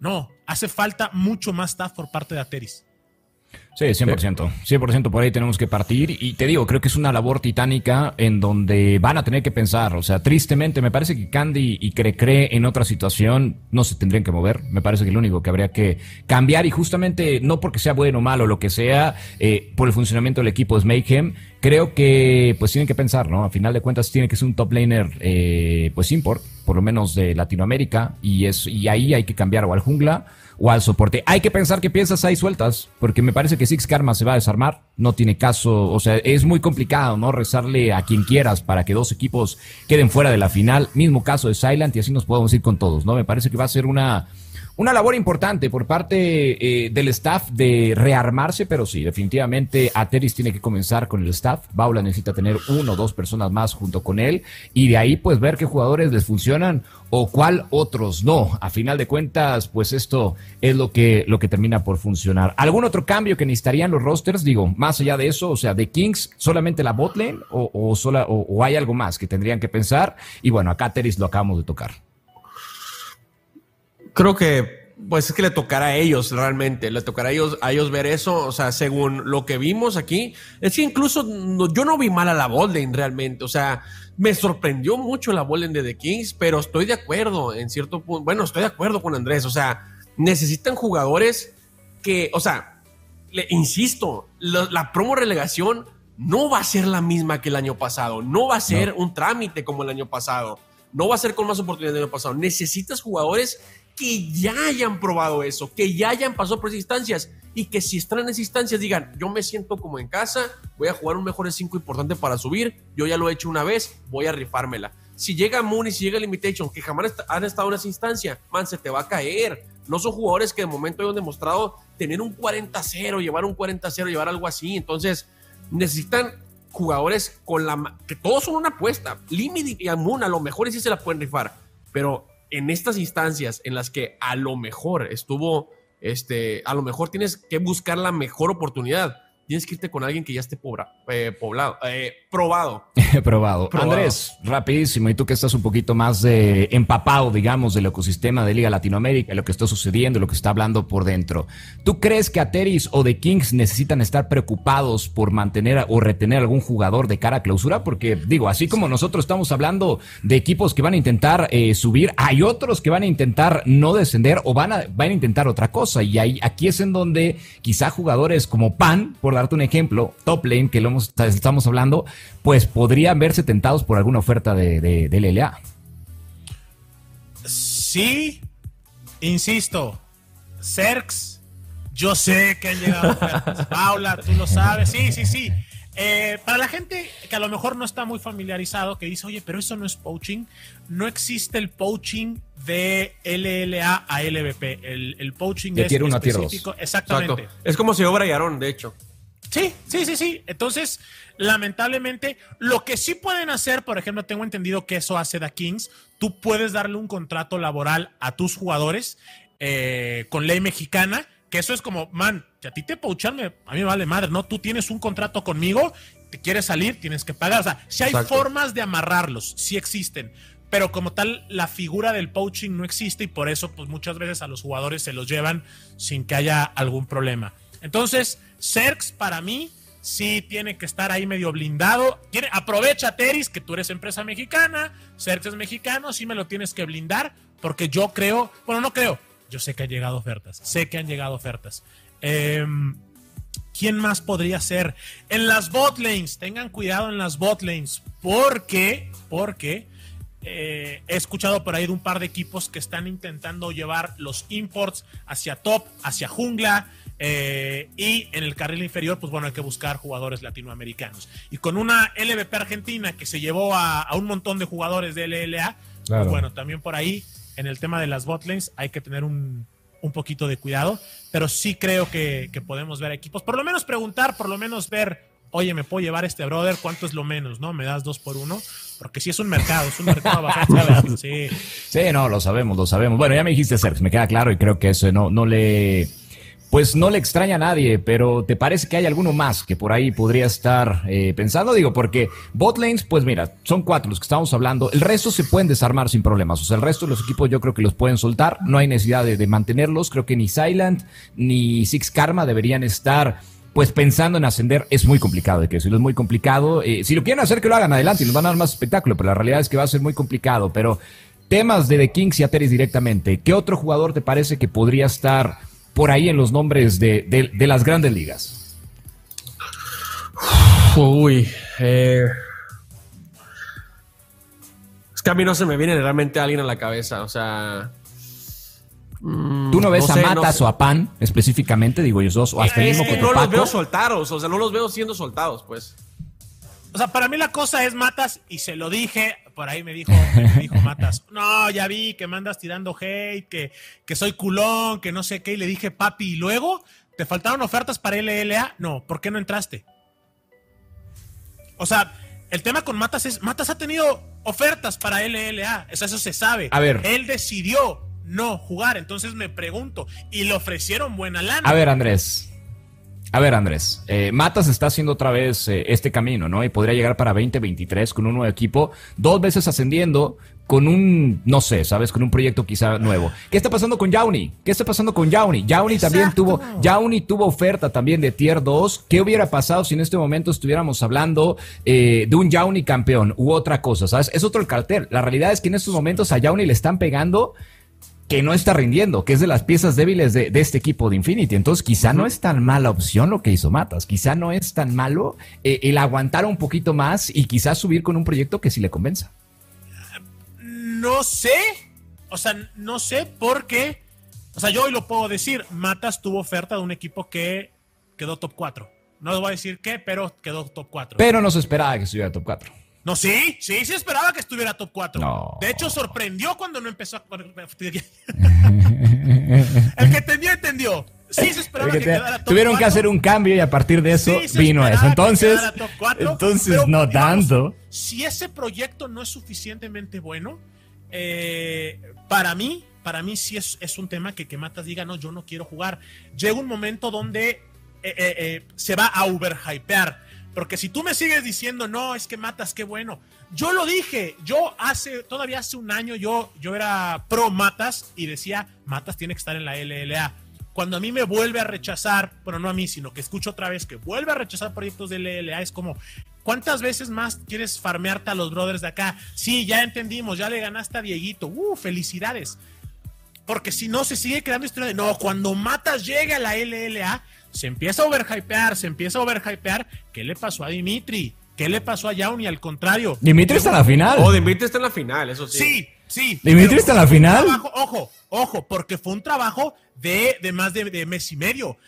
No, hace falta mucho más staff por parte de Ateris. Sí, 100%. 100% por ahí tenemos que partir. Y te digo, creo que es una labor titánica en donde van a tener que pensar. O sea, tristemente, me parece que Candy y Crecre en otra situación no se tendrían que mover. Me parece que lo único que habría que cambiar, y justamente no porque sea bueno o malo, lo que sea, eh, por el funcionamiento del equipo es Mayhem. Creo que pues tienen que pensar, ¿no? A final de cuentas tiene que ser un top laner, eh, pues import, por lo menos de Latinoamérica. Y, es, y ahí hay que cambiar o al jungla o al soporte. Hay que pensar que piezas ahí sueltas, porque me parece que Six Karma se va a desarmar, no tiene caso, o sea, es muy complicado, ¿no? Rezarle a quien quieras para que dos equipos queden fuera de la final, mismo caso de Silent y así nos podemos ir con todos, ¿no? Me parece que va a ser una una labor importante por parte eh, del staff de rearmarse, pero sí, definitivamente Ateris tiene que comenzar con el staff. Baula necesita tener uno o dos personas más junto con él y de ahí pues ver qué jugadores les funcionan o cuál otros no. A final de cuentas, pues esto es lo que, lo que termina por funcionar. ¿Algún otro cambio que necesitarían los rosters? Digo, más allá de eso, o sea, de Kings, solamente la botlane o, o, sola, o, hay algo más que tendrían que pensar. Y bueno, acá Ateris lo acabamos de tocar creo que pues es que le tocará a ellos realmente, le tocará a ellos, a ellos ver eso, o sea, según lo que vimos aquí, es que incluso yo no vi mal a la Bolden realmente, o sea, me sorprendió mucho la Bolden de The Kings, pero estoy de acuerdo en cierto punto, bueno, estoy de acuerdo con Andrés, o sea, necesitan jugadores que, o sea, le insisto, la, promo relegación no va a ser la misma que el año pasado, no va a ser un trámite como el año pasado, no va a ser con más oportunidades del año pasado, necesitas jugadores que ya hayan probado eso, que ya hayan pasado por esas instancias y que si están en esas instancias digan, yo me siento como en casa, voy a jugar un mejor 5 importante para subir, yo ya lo he hecho una vez, voy a rifármela. Si llega Moon y si llega Limitation, que jamás han estado en esa instancia, man, se te va a caer. No son jugadores que de momento hayan demostrado tener un 40-0, llevar un 40-0, llevar algo así. Entonces, necesitan jugadores con la... que todos son una apuesta. Limit y Moon a lo mejor sí se la pueden rifar, pero en estas instancias en las que a lo mejor estuvo, este, a lo mejor tienes que buscar la mejor oportunidad. Tienes que irte con alguien que ya esté eh, poblado, eh, [laughs] probado. Probado. Andrés, rapidísimo, y tú que estás un poquito más eh, empapado, digamos, del ecosistema de Liga Latinoamérica, lo que está sucediendo, lo que está hablando por dentro. ¿Tú crees que Ateris o The Kings necesitan estar preocupados por mantener o retener algún jugador de cara a clausura? Porque, digo, así como nosotros estamos hablando de equipos que van a intentar eh, subir, hay otros que van a intentar no descender o van a, van a intentar otra cosa. Y ahí, aquí es en donde quizá jugadores como Pan, por darte un ejemplo, top lane, que lo hemos, estamos hablando, pues podrían verse tentados por alguna oferta de, de, LLA. Sí, insisto, Cerx, yo sé que han llegado ofertas. [laughs] Paula, tú lo sabes. Sí, sí, sí. Eh, para la gente que a lo mejor no está muy familiarizado, que dice, oye, pero eso no es poaching, no existe el poaching de LLA a LVP. El, el poaching de es específico. Exactamente. Es como si obra y Aaron, de hecho. Sí, sí, sí, sí. Entonces, lamentablemente, lo que sí pueden hacer, por ejemplo, tengo entendido que eso hace Da Kings, tú puedes darle un contrato laboral a tus jugadores eh, con ley mexicana, que eso es como, man, si a ti te poucharme, a mí me vale madre, ¿no? Tú tienes un contrato conmigo, te quieres salir, tienes que pagar. O sea, si hay formas de amarrarlos, sí existen. Pero como tal, la figura del poaching no existe y por eso, pues muchas veces a los jugadores se los llevan sin que haya algún problema. Entonces, Cerx para mí sí tiene que estar ahí medio blindado. aprovecha, Teris, que tú eres empresa mexicana, Cerx es mexicano, sí me lo tienes que blindar, porque yo creo, bueno, no creo, yo sé que han llegado ofertas, sé que han llegado ofertas. Em, ¿Quién más podría ser? En las bot lanes, tengan cuidado en las bot porque, porque eh, he escuchado por ahí de un par de equipos que están intentando llevar los imports hacia top, hacia jungla, eh, y en el carril inferior, pues bueno, hay que buscar jugadores latinoamericanos. Y con una LVP Argentina que se llevó a, un montón de jugadores de LLA, pues bueno, también por ahí, en el tema de las botlanes, hay que tener un, poquito de cuidado. Pero sí creo que, podemos ver equipos, por lo menos preguntar, por lo menos ver, oye, ¿me puedo llevar este brother? ¿Cuánto es lo menos? ¿No? ¿Me das dos por uno? Porque sí es un mercado, es un mercado bastante. [laughs] sí. sí, no, lo sabemos, lo sabemos. Bueno, ya me dijiste, Sergio, me queda claro y creo que eso no, no le pues no le extraña a nadie, pero ¿te parece que hay alguno más que por ahí podría estar eh, pensando? Digo, porque botlanes, pues mira, son cuatro los que estamos hablando. El resto se pueden desarmar sin problemas. O sea, el resto de los equipos yo creo que los pueden soltar. No hay necesidad de, mantenerlos. Creo que ni Silent ni Six Karma deberían estar pues pensando en ascender es muy complicado, de que si lo es muy complicado. Eh, si lo quieren hacer, que lo hagan adelante y nos van a dar más espectáculo, pero la realidad es que va a ser muy complicado. Pero temas de The Kings y Ateris directamente, ¿qué otro jugador te parece que podría estar por ahí en los nombres de, las grandes ligas? Uy, eh, es que a mí no se me viene realmente alguien a la cabeza, o sea... Mm, ¿Tú no ves a Matas o a Pan específicamente, digo yo, o hasta el mismo que no los veo soltados, o sea, no los veo siendo soltados, pues. O sea, para mí la cosa es Matas, y se lo dije, por ahí me dijo, dijo Matas, no, ya vi que me andas tirando hate, que, que soy culón, que no sé qué, y le dije, papi, y luego, ¿te faltaron ofertas para LLA? No, ¿por qué no entraste? O sea, el tema con Matas es, Matas ha tenido ofertas para LLA, eso, eso se sabe. A ver. Él decidió no jugar, entonces me pregunto, y le ofrecieron buena lana. A ver, Andrés, a ver, Andrés, eh, Matas está haciendo otra vez eh, este camino, ¿no? Y podría llegar para 2023 con un nuevo equipo, dos veces ascendiendo, con un, no sé, ¿sabes? Con un proyecto quizá nuevo. ¿Qué está pasando con Yauni? ¿Qué está pasando con Yauni? Yauni también tuvo, Yauni tuvo oferta también de Tier 2. ¿Qué hubiera pasado si en este momento estuviéramos hablando eh, de un Yauni campeón u otra cosa, ¿sabes? Es otro el cartel. La realidad es que en estos momentos a Yauni le están pegando que no está rindiendo, que es de las piezas débiles de, este equipo de Infinity. Entonces, quizá no es tan mala opción lo que hizo Matas. Quizá no es tan malo eh, el aguantar un poquito más y quizá subir con un proyecto que sí le convenza. No sé. O sea, no sé por qué. O sea, yo hoy lo puedo decir. Matas tuvo oferta de un equipo que quedó top 4. No les voy a decir qué, pero quedó top 4. Pero no se esperaba que estuviera top 4. No, sí, sí, sí esperaba que estuviera top 4. De hecho, sorprendió cuando no empezó. [laughs] El que entendió, entendió. Sí, se esperaba que, quedara top Tuvieron que hacer un cambio y a partir de eso vino eso. Entonces, entonces no tanto. Si ese proyecto no es suficientemente bueno, eh, para mí, para mí sí es, es un tema que, que Matas diga, no, yo no quiero jugar. Llega un momento donde eh, eh, se va a overhypear Porque si tú me sigues diciendo, no, es que matas, qué bueno. Yo lo dije, yo hace, todavía hace un año, yo, yo era pro matas y decía, matas tiene que estar en la LLA. Cuando a mí me vuelve a rechazar, bueno, no a mí, sino que escucho otra vez que vuelve a rechazar proyectos de LLA, es como, ¿cuántas veces más quieres farmearte a los brothers de acá? Sí, ya entendimos, ya le ganaste a Dieguito. Uh, felicidades. Porque si no, se sigue creando historia de no, cuando Matas llegue a la LLA, se empieza a overhypear, se empieza a overhypear. ¿Qué le pasó a Dimitri? ¿Qué le pasó a Yauni? Al contrario. Dimitri está en la final. Oh, Dimitri está en la final, eso sí. Sí, sí. Dimitri está en la final. ojo, ojo, porque fue un trabajo de, de más de, mes y medio.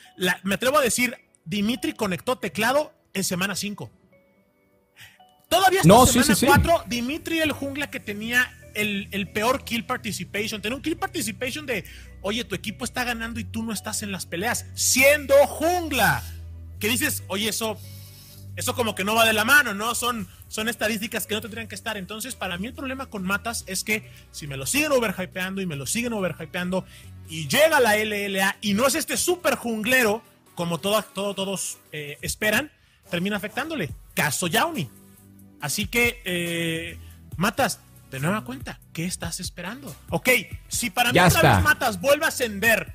me atrevo a decir, Dimitri conectó teclado en semana 5. Todavía hasta no, semana sí, 4, Dimitri el jungla que tenía el, peor kill participation. Tener un kill participation de, oye, tu equipo está ganando y tú no estás en las peleas, siendo jungla. Que dices, oye, eso, eso como que no va de la mano, ¿no? Son, son estadísticas que no tendrían que estar. Entonces, para mí el problema con Matas es que si me lo siguen overhypeando y me lo siguen overhypeando y llega la LLA y no es este super junglero como todo, todos eh, esperan, termina afectándole. Caso Yauni. Así que, eh, Matas, de nueva cuenta, ¿qué estás esperando? Ok, si para mí otra vez Matas vuelve a ascender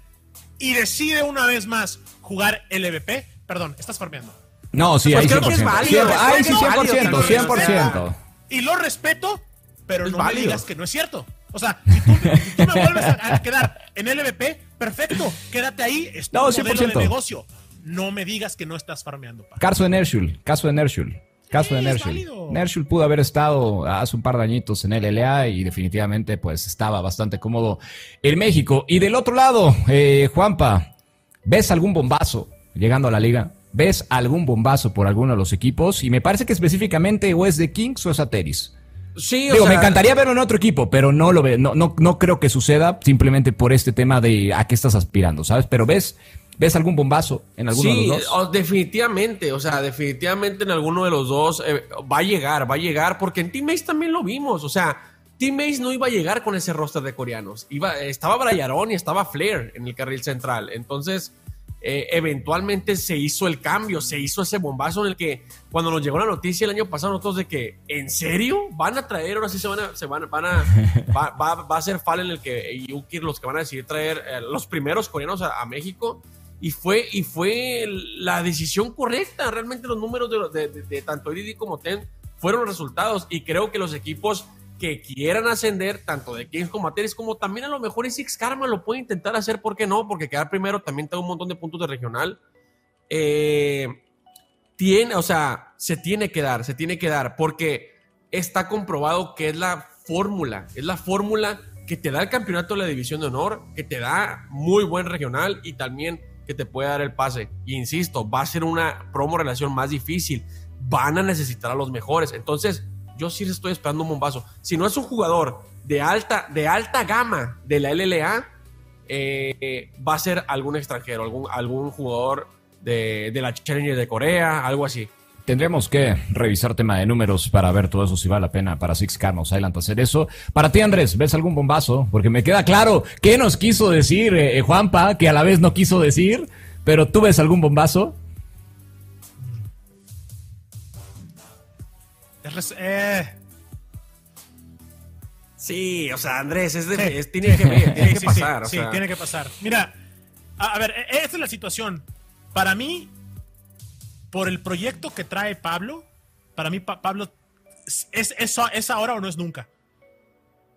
y decide una vez más jugar LVP, perdón, estás farmeando. No, sí, pues hay 100%. Ahí sí, 100%, 100%. Y lo respeto, pero no me digas que no es cierto. O sea, si tú, me vuelves a, quedar en LVP, perfecto, quédate ahí, es tu no, modelo de negocio. No me digas que no estás farmeando. Caso de Nershul, caso de Nershul. Caso de Nershul. Nershul pudo haber estado hace un par de añitos en LLA y definitivamente pues estaba bastante cómodo en México. Y del otro lado, eh, Juanpa, ¿ves algún bombazo llegando a la liga? ¿Ves algún bombazo por alguno de los equipos? Y me parece que específicamente o es de Kings o es Ateris. Sí, o Digo, me encantaría verlo en otro equipo, pero no lo veo, no, no, no creo que suceda simplemente por este tema de a qué estás aspirando, ¿sabes? Pero ves ¿Ves algún bombazo en alguno de los dos? definitivamente, o sea, definitivamente en alguno de los dos eh, va a llegar, va a llegar, porque en Teammates también lo vimos, o sea, Teammates no iba a llegar con ese roster de coreanos, iba, estaba Brayarón y estaba Flair en el carril central, entonces eh, eventualmente se hizo el cambio, se hizo ese bombazo en el que cuando nos llegó la noticia el año pasado nosotros de que, ¿en serio? ¿Van a traer, ahora sí se van a, se van, van a, [laughs] va, a ser Fallen el que, y Ukir los que van a decidir traer eh, los primeros coreanos a México? Y fue, y fue la decisión correcta. Realmente los números de, tanto Iridi como Ten fueron los resultados y creo que los equipos que quieran ascender, tanto de Kings como Ateris, como también a lo mejor Six Karma lo puede intentar hacer, ¿por qué no? Porque quedar primero también da un montón de puntos de regional. Eh, tiene, o sea, se tiene que dar, se tiene que dar, porque está comprobado que es la fórmula, es la fórmula que te da el campeonato de la división de honor, que te da muy buen regional y también que te puede dar el pase. Y insisto, va a ser una promo relación más difícil. Van a necesitar a los mejores. Entonces, yo sí estoy esperando un bombazo. Si no es un jugador de alta, de alta gama de la LLA, eh, va a ser algún extranjero, algún, algún jugador de, de la Challenger de Corea, algo así. Tendremos que revisar tema de números para ver todo eso si vale la pena para Six Carnos Island hacer eso. Para ti, Andrés, ¿ves algún bombazo? Porque me queda claro qué nos quiso decir eh, Juanpa, que a la vez no quiso decir, pero ¿tú ves algún bombazo? Eh. Sí, o sea, Andrés, es tiene que, [laughs] pasar. Sí, tiene que pasar. Mira, a, a ver, e, esta es la situación. Para mí, por el proyecto que trae Pablo, para mí Pablo es, eso es ahora o no es nunca.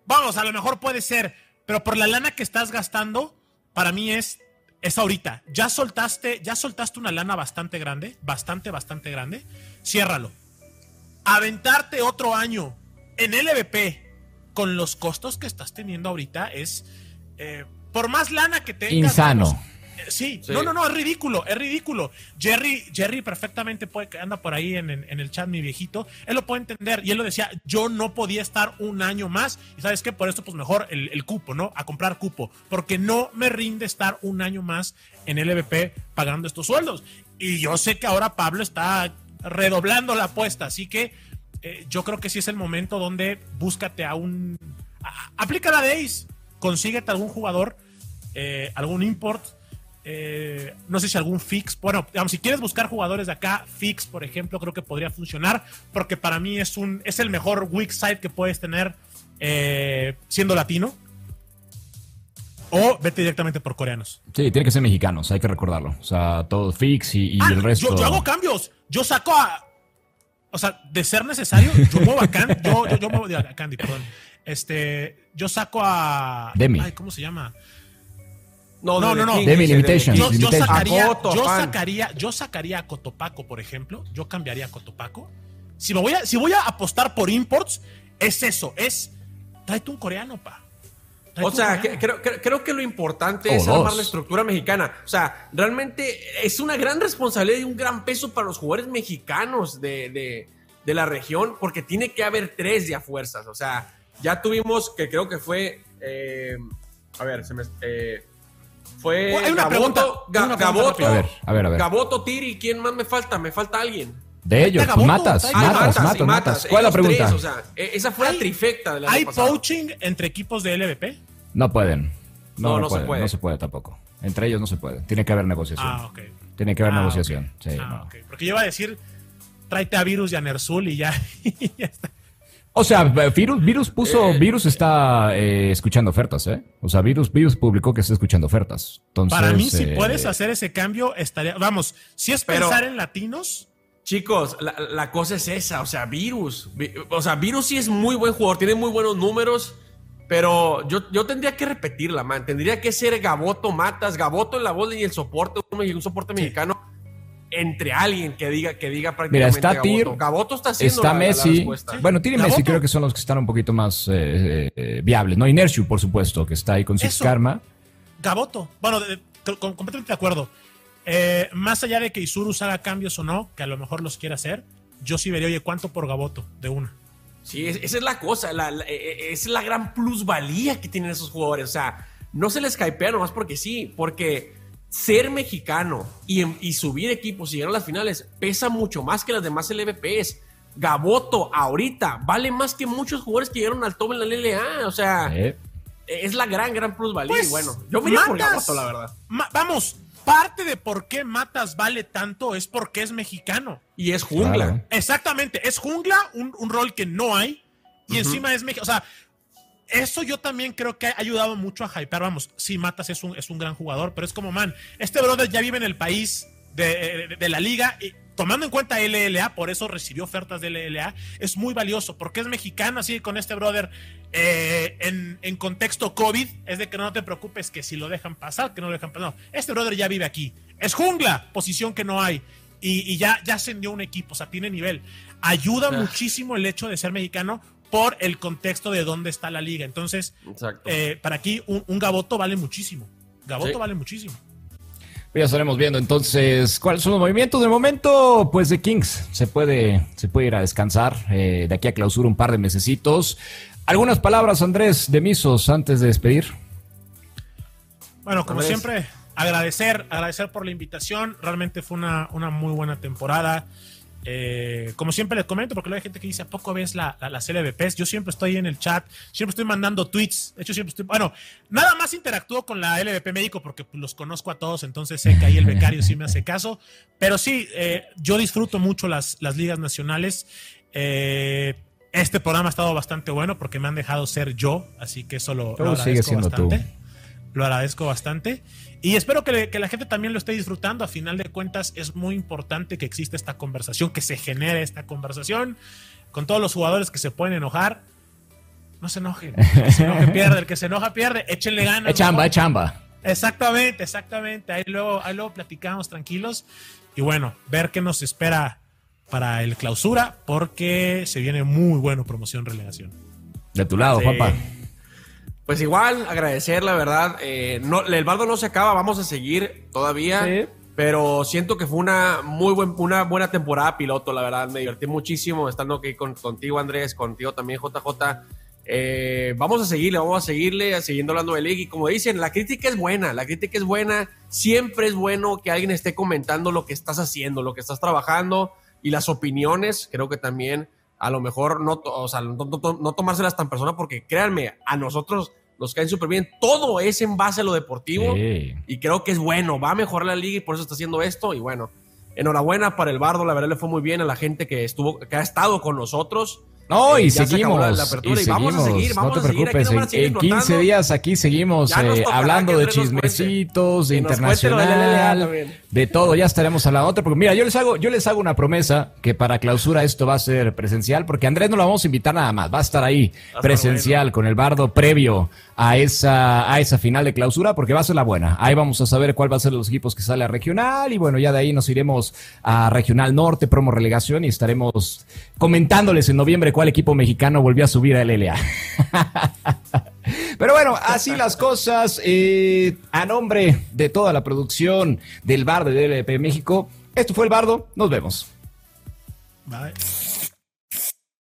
Vamos, a lo mejor puede ser, pero por la lana que estás gastando, para mí es es ahorita. Ya soltaste, ya soltaste una lana bastante grande, bastante, bastante grande. Ciérralo. Aventarte otro año en LVP con los costos que estás teniendo ahorita es, eh, por más lana que tengas. Insano. Sí, no, no, no, es ridículo, es ridículo. Jerry, Jerry perfectamente puede, que anda por ahí en, el chat, mi viejito, él lo puede entender y él lo decía, yo no podía estar un año más. Y sabes qué, por esto pues mejor el, cupo, ¿no? A comprar cupo, porque no me rinde estar un año más en LVP pagando estos sueldos. Y yo sé que ahora Pablo está redoblando la apuesta, así que eh, yo creo que sí es el momento donde búscate a un... aplica la de Ace, consíguete algún jugador, eh, algún import eh, no sé si algún fix. Bueno, digamos, si quieres buscar jugadores de acá, fix, por ejemplo, creo que podría funcionar. Porque para mí es un es el mejor weak side que puedes tener eh, siendo latino. O vete directamente por coreanos. Sí, tiene que ser mexicanos, hay que recordarlo. O sea, todo fix y, Ah, el resto. Yo, yo hago cambios. Yo saco a. O sea, de ser necesario, yo muevo a Candy. Yo, yo, yo muevo a Candy, perdón. Este, yo saco a. Demi. Ay, ¿cómo se llama? No, No, no, no. Yo, sacaría, yo sacaría, yo sacaría a Cotopaco, por ejemplo. Yo cambiaría a Cotopaco. Si me voy a, si voy a apostar por imports, es eso, es tráete un coreano, pa. O sea, que- creo, creo- creo que lo importante es dos. armar la estructura mexicana. O sea, realmente es una gran responsabilidad y un gran peso para los jugadores mexicanos de, de- de la región, porque tiene que haber tres ya fuerzas. O sea, ya tuvimos que creo que fue. eh, a ver, se me. eh, fue. Oh, hay una Ga- Gaboto, rápida. A ver, a ver, a ver. Gaboto, Tiri, ¿quién más me falta? Me falta alguien. De ellos, pues Gaboto, matas, Ah, matas, Matas, matas. ¿Cuál es la pregunta? tres, o sea, e- esa fue Hay- la trifecta ¿Hay poaching entre equipos de LVP? No pueden. No, No, no, no se puede. No se puede tampoco. Entre ellos no se puede. Tiene que haber negociación. Ah, ok. Tiene que haber Ah, negociación. Sí, Ah, no. Porque yo iba a decir, tráete a Virus y a Nersul y ya, [laughs] y ya está. O sea, Virus, Virus puso, Eh, Virus está eh, escuchando ofertas, ¿eh? O sea, Virus, Virus publicó que está escuchando ofertas. Entonces, Para mí, si eh, puedes hacer ese cambio, estaría. Vamos, si es Pero- pensar en latinos, Chicos, la, la cosa es esa, o sea, Virus. Vi- O sea, Virus sí es muy buen jugador, tiene muy buenos números, pero yo, yo tendría que repetirla, man. Tendría que ser Gaboto Matas, Gaboto en la voz y el soporte, un, un soporte mexicano, entre alguien que diga, que diga Mira, prácticamente está Gaboto. Tir, Gaboto está haciendo está la- la- la Messi. respuesta. bueno, Tir y Messi creo que son los que están un poquito más eh, eh, viables. No, Inertium, por supuesto, que está ahí con Eso. Karma. Gaboto. Bueno, de- de- con- completamente de acuerdo. Eh, más allá de que Isurus haga cambios o no, que a lo mejor los quiera hacer, yo sí vería, oye, ¿cuánto por Gaboto? De una. Sí, es- esa es la cosa, la- la- eh, eh, esa es la gran plusvalía que tienen esos jugadores. O sea, no se les caipea nomás porque sí, porque ser mexicano y, en- y subir equipos y llegar a las finales pesa mucho más que las demás LVPs. Gaboto ahorita vale más que muchos jugadores que llegaron al top en la LLA. O sea, Eh, es la gran, gran plusvalía. Pues, y bueno, yo me por Gaboto, la verdad. Vamos, parte de por qué Matas vale tanto es porque es mexicano. Y es jungla. Claro. Exactamente, es jungla, un, un rol que no hay, y encima es México. O sea, eso yo también creo que ha ayudado mucho a hypear. Vamos, sí, Matas es un, es un gran jugador, pero es como, man, este brother ya vive en el país de, de- de la liga y tomando en cuenta LLA, por eso recibió ofertas de LLA, es muy valioso porque es mexicano, así con este brother eh, en, en contexto COVID, es de que no te preocupes que si lo dejan pasar, que no lo dejan pasar. No, este brother ya vive aquí. Es jungla, posición que no hay. Y, y ya, ya ascendió un equipo, o sea, tiene nivel. Ayuda Ah. muchísimo el hecho de ser mexicano por el contexto de dónde está la liga. Entonces, Exacto. eh, para aquí un, un Gaboto vale muchísimo. Gaboto Sí. vale muchísimo. Ya estaremos viendo entonces cuáles son los movimientos. De momento, pues de Kings se puede, se puede ir a descansar. eh, de aquí a clausura un par de mesecitos. Algunas palabras, Andrés, de Misos, antes de despedir. Bueno, como Andrés. siempre, agradecer, agradecer por la invitación. Realmente fue una, una muy buena temporada. Eh, como siempre les comento, porque luego hay gente que dice, ¿a poco ves la, la, las LVPs? Yo siempre estoy en el chat, siempre estoy mandando tweets. De hecho, siempre estoy. Bueno, nada más interactúo con la LVP México porque los conozco a todos, entonces sé que ahí el becario sí me hace caso. Pero sí, eh, yo disfruto mucho las, las ligas nacionales. Eh, este programa ha estado bastante bueno porque me han dejado ser yo, así que eso lo, sigue agradezco tú. bastante. Lo agradezco bastante. Y espero que, que la gente también lo esté disfrutando. A final de cuentas, es muy importante que exista esta conversación, que se genere esta conversación con todos los jugadores que se pueden enojar. No se enojen. El que se enoje [laughs] pierde. El que se enoja pierde. Échenle ganas. Es chamba, es chamba. Exactamente, exactamente. Ahí luego, ahí luego platicamos tranquilos. Y bueno, ver qué nos espera para el clausura, porque se viene muy bueno promoción relegación. De tu lado, Sí. Juanpa. Pues igual, agradecer, la verdad. eh, no, el bardo no se acaba, vamos a seguir todavía. Sí. Pero siento que fue una muy buen, una buena temporada piloto, la verdad. Me divertí muchísimo estando aquí con- contigo, Andrés, contigo también, JJ. Eh, vamos a seguirle, vamos a seguirle, siguiendo hablando de League. Y como dicen, la crítica es buena, la crítica es buena. Siempre es bueno que alguien esté comentando lo que estás haciendo, lo que estás trabajando y las opiniones. Creo que también a lo mejor no, o sea, no, no- no tomárselas tan personal porque créanme, a nosotros nos caen súper bien. Todo es en base a lo deportivo y creo que es bueno, va a mejorar la liga y por eso está haciendo esto y bueno, enhorabuena para el Bardo, la verdad le fue muy bien a la gente que estuvo, que ha estado con nosotros. No, y seguimos. y, vamos a seguir, vamos no te preocupes. en, 15 días aquí seguimos eh, hablando de chismecitos, de internacional, de, todo. Ya estaremos a la otra. Porque mira, yo les hago, yo les hago una promesa que para clausura esto va a ser presencial, porque Andrés no lo vamos a invitar nada más. Va a estar ahí presencial con el bardo previo a esa, a esa final de clausura, porque va a ser la buena. Ahí vamos a saber cuál va a ser los equipos que sale a regional. Y bueno, ya de ahí nos iremos a regional norte, promo relegación, y estaremos comentándoles en noviembre cuál equipo mexicano volvió a subir al LLA. [laughs] Pero bueno, así las cosas. Eh, a nombre de toda la producción del Bar de DLP México, esto fue el Bardo. Nos vemos. Bye.